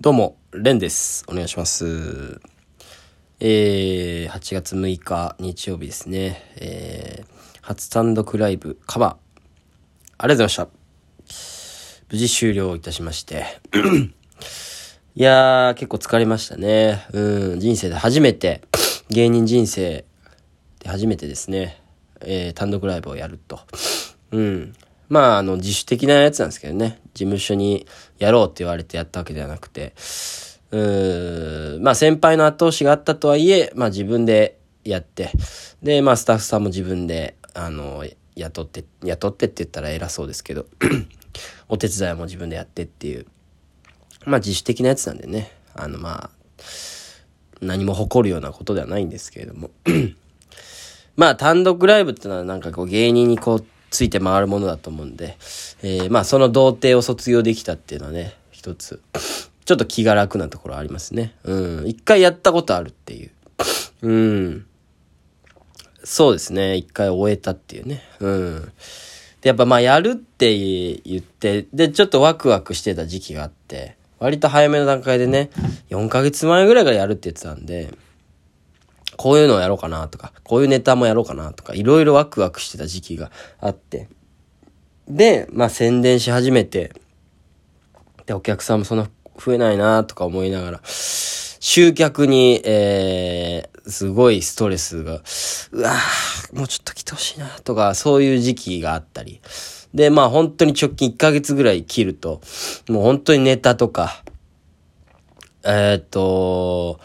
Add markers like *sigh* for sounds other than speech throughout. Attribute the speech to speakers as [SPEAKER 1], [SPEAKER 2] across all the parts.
[SPEAKER 1] どうも、レンです。お願いします。えー、8月6日日曜日ですね。えー、初単独ライブカバー。ありがとうございました。無事終了いたしまして。いやー、結構疲れましたね。うん、人生で初めて、芸人人生で初めてですね、えー、単独ライブをやると。うん。まあ、あの、自主的なやつなんですけどね。事務所にやろうって言われてやったわけではなくて、うん、まあ先輩の後押しがあったとはいえ、まあ自分でやって、で、まあスタッフさんも自分で、あの、雇って、雇ってって言ったら偉そうですけど、*clears throat* お手伝いも自分でやってっていう、まあ自主的なやつなんでね、あのまあ、何も誇るようなことではないんですけれども、*clears throat* まあ単独ライブってのはなんかこう芸人にこうついて回るものだと思うんで、えーまあその童貞を卒業できたっていうのはね、一つ、ちょっと気が楽なところありますね。うん。一回やったことあるっていう。うん。そうですね。一回終えたっていうね。うん。で、やっぱまあやるって言って、で、ちょっとワクワクしてた時期があって、割と早めの段階でね、4ヶ月前ぐらいからやるって言ってたんで、こういうのをやろうかなとか、こういうネタもやろうかなとか、いろいろワクワクしてた時期があって。で、まあ宣伝し始めて、で、お客さんもそんな増えないなとか思いながら、集客に、えー、すごいストレスが、うわーもうちょっと来てほしいなとか、そういう時期があったり。で、まあ本当に直近1ヶ月ぐらい切ると、もう本当にネタとか、えーっと、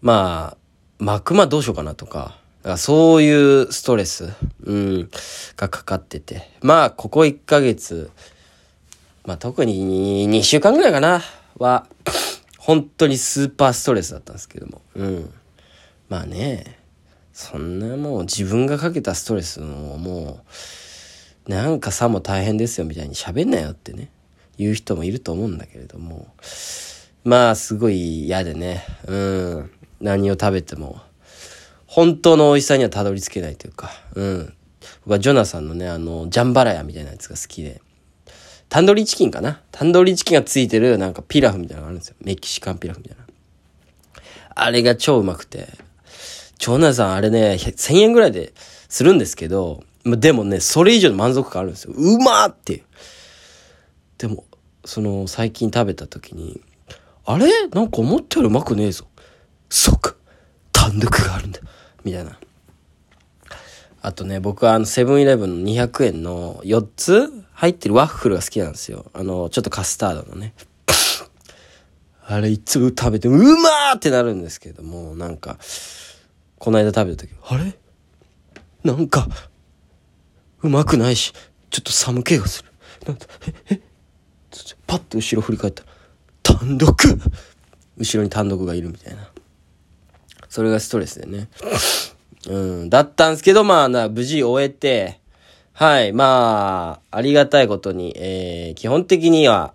[SPEAKER 1] まあ、幕間どうしようかなとか、かそういうストレス、うん、がかかってて。まあ、ここ1ヶ月、まあ特に2週間ぐらいかな、は、本当にスーパーストレスだったんですけども。うん。まあね、そんなもう自分がかけたストレスのもう、なんかさも大変ですよみたいに喋んなよってね、言う人もいると思うんだけれども。まあすごい嫌でね、うん。何を食べても、本当の美味しさにはたどり着けないというか、うん。僕はジョナサンのね、あの、ジャンバラヤみたいなやつが好きで、タンドリーチキンかな？タンドリーチキンがついてるなんかピラフみたいなのがあるんですよ。メキシカンピラフみたいな。あれが超うまくて。ジョナサンあれね、1000円ぐらいでするんですけど、でもね、それ以上の満足感あるんですよ。うまーっていう。でも、その、最近食べた時に、あれ？なんか思ったよりうまくねえぞ。そっか。単独があるんだ。みたいな。あとね、僕はあの、セブンイレブンの200円の4つ入ってるワッフルが好きなんですよ。あの、ちょっとカスタードのね。あれいつも食べて、うまーってなるんですけども、なんか、この間食べた時、あれ？なんか、うまくないし、ちょっと寒気がする。なんだ、え、え、パッと後ろ振り返ったら、単独後ろに単独がいるみたいな。それがストレスでね。うん、だったんですけど、まあな、無事終えて、はい、まあ、ありがたいことに、えー、基本的には、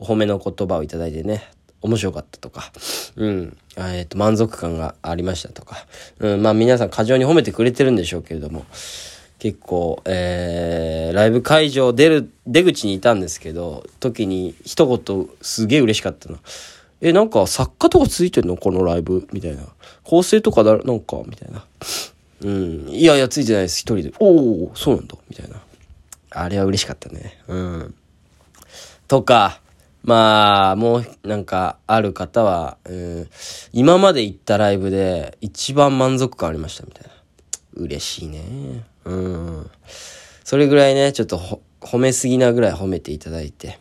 [SPEAKER 1] お褒めの言葉をいただいてね、面白かったとか、うん、えっ、と、満足感がありましたとか、うん、まあ皆さん過剰に褒めてくれてるんでしょうけれども、結構、えー、ライブ会場出る、出口にいたんですけど、時に一言すげえ嬉しかったの。え、なんか作家とかついてんの？このライブ？みたいな。構成とかだ、なんか？みたいな。うん。いやいや、ついてないです。一人で。おおそうなんだ。みたいな。あれは嬉しかったね。うん。とか、まあ、もう、なんか、ある方は、うん、今まで行ったライブで一番満足感ありました、みたいな。嬉しいね。うん。それぐらいね、ちょっとほ褒めすぎなぐらい褒めていただいて。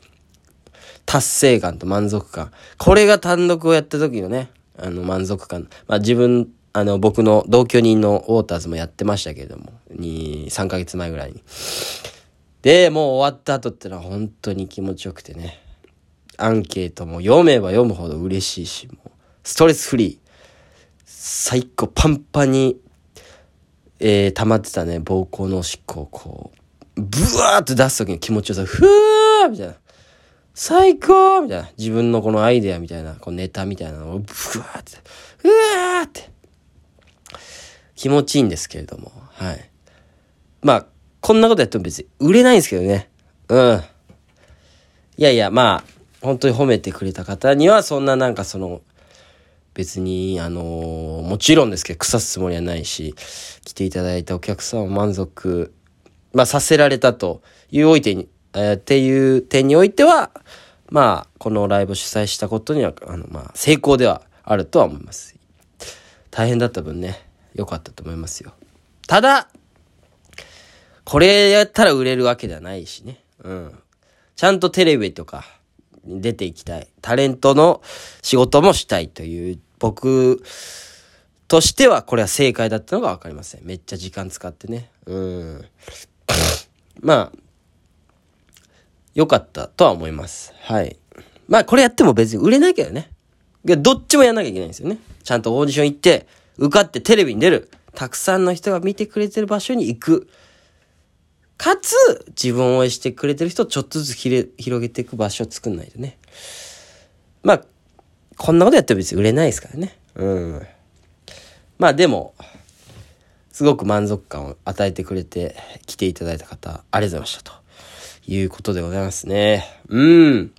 [SPEAKER 1] 達成感と満足感。これが単独をやった時のね、あの満足感。まあ自分、あの僕の同居人のウォーターズもやってましたけれども、に、3ヶ月前ぐらいに。で、もう終わった後ってのは本当に気持ちよくてね。アンケートも読めば読むほど嬉しいし、もう、ストレスフリー。最高パンパンに、えー、溜まってたね、膀胱のおしっこをこう、ブワーって出す時の気持ちよさ、ふーみたいな。最高みたいな。自分のこのアイデアみたいな、こうネタみたいなのを、ブワーって、うわーって。気持ちいいんですけれども、はい。まあ、こんなことやっても別に売れないんですけどね。うん。いやいや、まあ、本当に褒めてくれた方には、そんななんかその、別に、あのもちろんですけど、腐すつもりはないし、来ていただいたお客さんを満足、まあ、させられたというおいてに、えー、っていう点においては、まあ、このライブ主催したことには、あの、まあ、成功ではあるとは思います。大変だった分ね、良かったと思いますよ。ただ、これやったら売れるわけではないしね。うん。ちゃんとテレビとかに出ていきたい。タレントの仕事もしたいという僕としてはこれは正解だったのがわかりません。めっちゃ時間使ってね。うん。まあ、良かったとは思います。はい。まあこれやっても別に売れないけどね。どっちもやんなきゃいけないんですよね。ちゃんとオーディション行って、受かってテレビに出る。たくさんの人が見てくれてる場所に行く。かつ、自分を応援してくれてる人をちょっとずつ広げていく場所を作んないとね。まあ、こんなことやっても別に売れないですからね。うん。まあでも、すごく満足感を与えてくれて来ていただいた方、ありがとうございましたと。いうことでございますね。うん。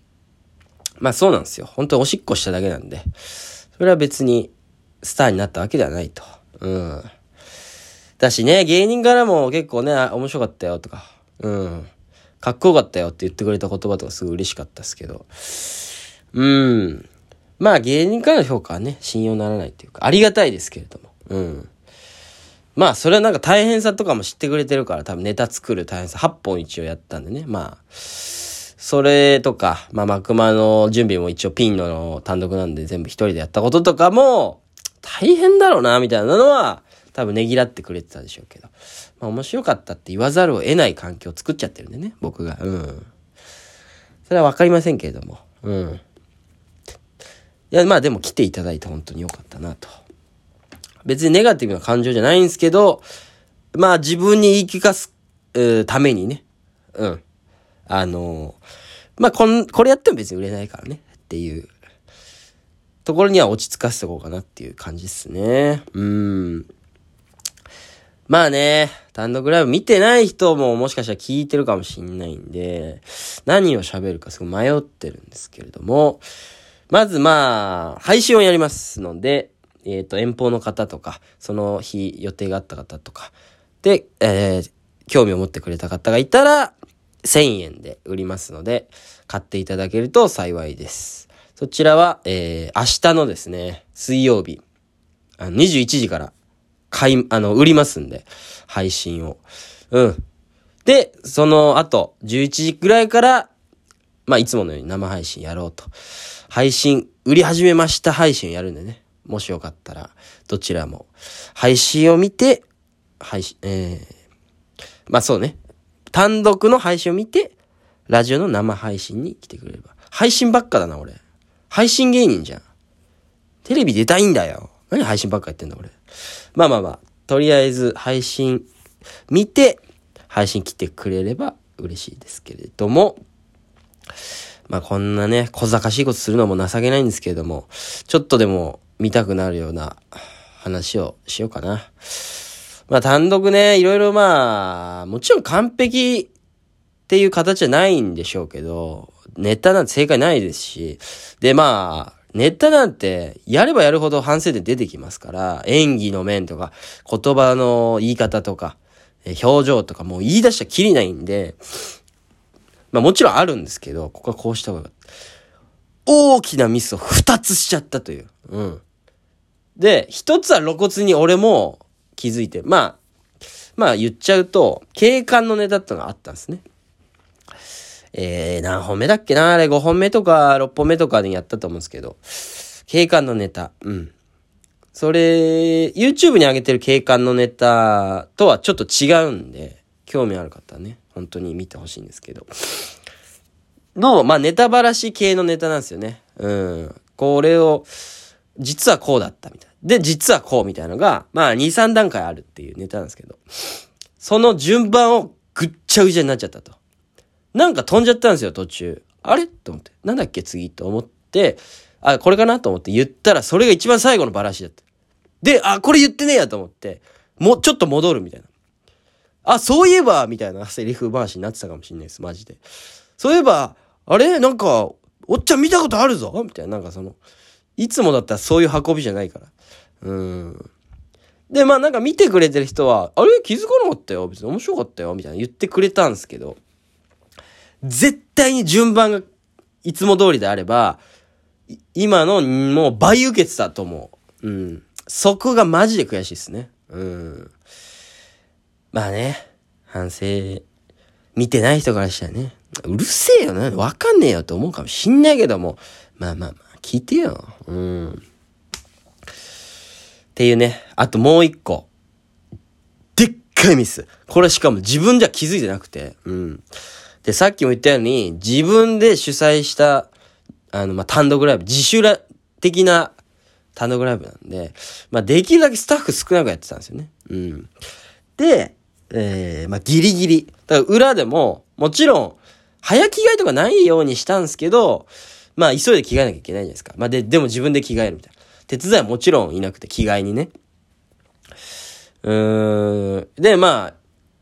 [SPEAKER 1] まあそうなんですよ。本当におしっこしただけなんで。それは別にスターになったわけではないと。うん。だしね、芸人からも結構ね、面白かったよとか、うん。かっこよかったよって言ってくれた言葉とかすごい嬉しかったですけど。うん。まあ芸人からの評価はね、信用ならないっていうか、ありがたいですけれども。うん。まあそれはなんか大変さとかも知ってくれてるから多分ネタ作る大変さ8本一応やったんでね。まあ、それとか、まあマクマの準備も一応ピンの単独なんで全部一人でやったこととかも大変だろうな、みたいなのは多分ねぎらってくれてたでしょうけど。まあ面白かったって言わざるを得ない環境を作っちゃってるんでね、僕が。うん。それはわかりませんけれども。うん。いや、まあでも来ていただいて本当に良かったなと。別にネガティブな感情じゃないんですけど、まあ自分に言い聞かす、ためにね。うん。あのー、まあこん、これやっても別に売れないからね。っていうところには落ち着かせておこうかなっていう感じっすね。うん。まあね、単独ライブ見てない人ももしかしたら聞いてるかもしんないんで、何を喋るかすごい迷ってるんですけれども、まずまあ、配信をやりますので、えっ、ー、と、遠方の方とか、その日予定があった方とか、で、えー、興味を持ってくれた方がいたら、1000円で売りますので、買っていただけると幸いです。そちらは、えー、明日のですね、水曜日、あの21時から買い、あの、売りますんで、配信を。うん。で、その後、11時くらいから、まあ、いつものように生配信やろうと。配信、売り始めました配信やるんでね。もしよかったら、どちらも、配信を見て、配信、えー、まあそうね。単独の配信を見て、ラジオの生配信に来てくれれば。配信ばっかだな、俺。配信芸人じゃん。テレビ出たいんだよ。何配信ばっかやってんだ、俺。まあまあまあ、とりあえず配信見て、配信来てくれれば嬉しいですけれども、まあこんなね、小賢しいことするのも情けないんですけれども、ちょっとでも見たくなるような話をしようかな。まあ単独ね、いろいろまあ、もちろん完璧っていう形じゃないんでしょうけど、ネタなんて正解ないですし、でまあ、ネタなんて、やればやるほど反省点出てきますから、演技の面とか、言葉の言い方とか、表情とかもう言い出したらきりないんで、まあもちろんあるんですけど、ここはこうした方が大きなミスを二つしちゃったという。うん。で、一つは露骨に俺も気づいて、まあ、まあ言っちゃうと、警官のネタってのがあったんですね。えー、何本目だっけな？あれ5本目とか6本目とかでやったと思うんですけど、警官のネタ。うん。それ、YouTube に上げてる警官のネタとはちょっと違うんで、興味ある方はね、本当に見てほしいんですけど。の、まあ、ネタばらし系のネタなんですよね。うん。これを、実はこうだったみたいな。で、実はこうみたいなのが、まあ、2、3段階あるっていうネタなんですけど、その順番をぐっちゃぐちゃになっちゃったと。なんか飛んじゃったんですよ、途中。あれ？と思って。なんだっけ、次と思って、あ、これかなと思って言ったら、それが一番最後のバラシだった。で、あ、これ言ってねえやと思って、もうちょっと戻るみたいな。あ、そういえば、みたいな *laughs* セリフ回しになってたかもしんないです、マジで。そういえば、あれ？なんか、おっちゃん見たことあるぞ？みたいな、なんかその、いつもだったらそういう運びじゃないから。うん。で、まあなんか見てくれてる人は、あれ？気づかなかったよ別に面白かったよみたいな言ってくれたんですけど、絶対に順番がいつも通りであれば、今のもう倍受けてたと思う。うん。そこがマジで悔しいですね。うん。まあね、反省、見てない人からしたらね、うるせえよな、わかんねえよって思うかもしんないけども、まあまあまあ、聞いてよ。うん。っていうね、あともう一個。でっかいミス。これしかも自分では気づいてなくて。うん。で、さっきも言ったように、自分で主催した、あの、まあ、単独ライブ、自主ラ的な単独ライブなんで、まあ、できるだけスタッフ少なくやってたんですよね。うん。で、えー、まあ、ギリギリ。だから裏でも、もちろん、早着替えとかないようにしたんですけど、まあ、急いで着替えなきゃいけないじゃないですか。まあ、で、でも自分で着替えるみたいな。手伝いはもちろんいなくて、着替えにね。うーん。で、まあ、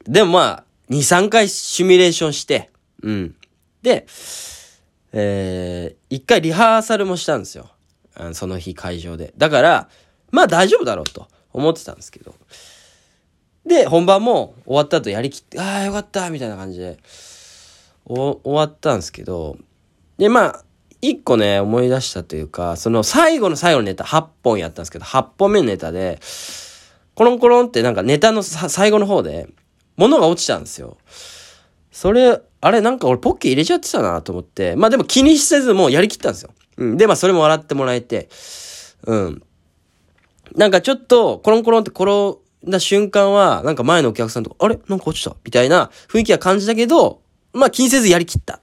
[SPEAKER 1] でもまあ、2、3回シミュレーションして、うん。で、えー、1回リハーサルもしたんですよ。その日会場で。だから、まあ大丈夫だろうと思ってたんですけど。で、本番も終わった後やりきって、ああ、よかったみたいな感じで、お終わったんですけど、で、まあ、一個ね、思い出したというか、その最後の最後のネタ8本やったんですけど、8本目のネタで、コロンコロンってなんかネタの最後の方で、物が落ちたんですよ。それ、あれなんか俺ポッケ入れちゃってたなと思って、まあでも気にせずもうやりきったんですよ。うん。で、まあそれも笑ってもらえて、うん。なんかちょっと、コロンコロンって転んだ瞬間は、なんか前のお客さんとか、あれ？なんか落ちた？みたいな雰囲気は感じたけど、まあ気にせずやりきった。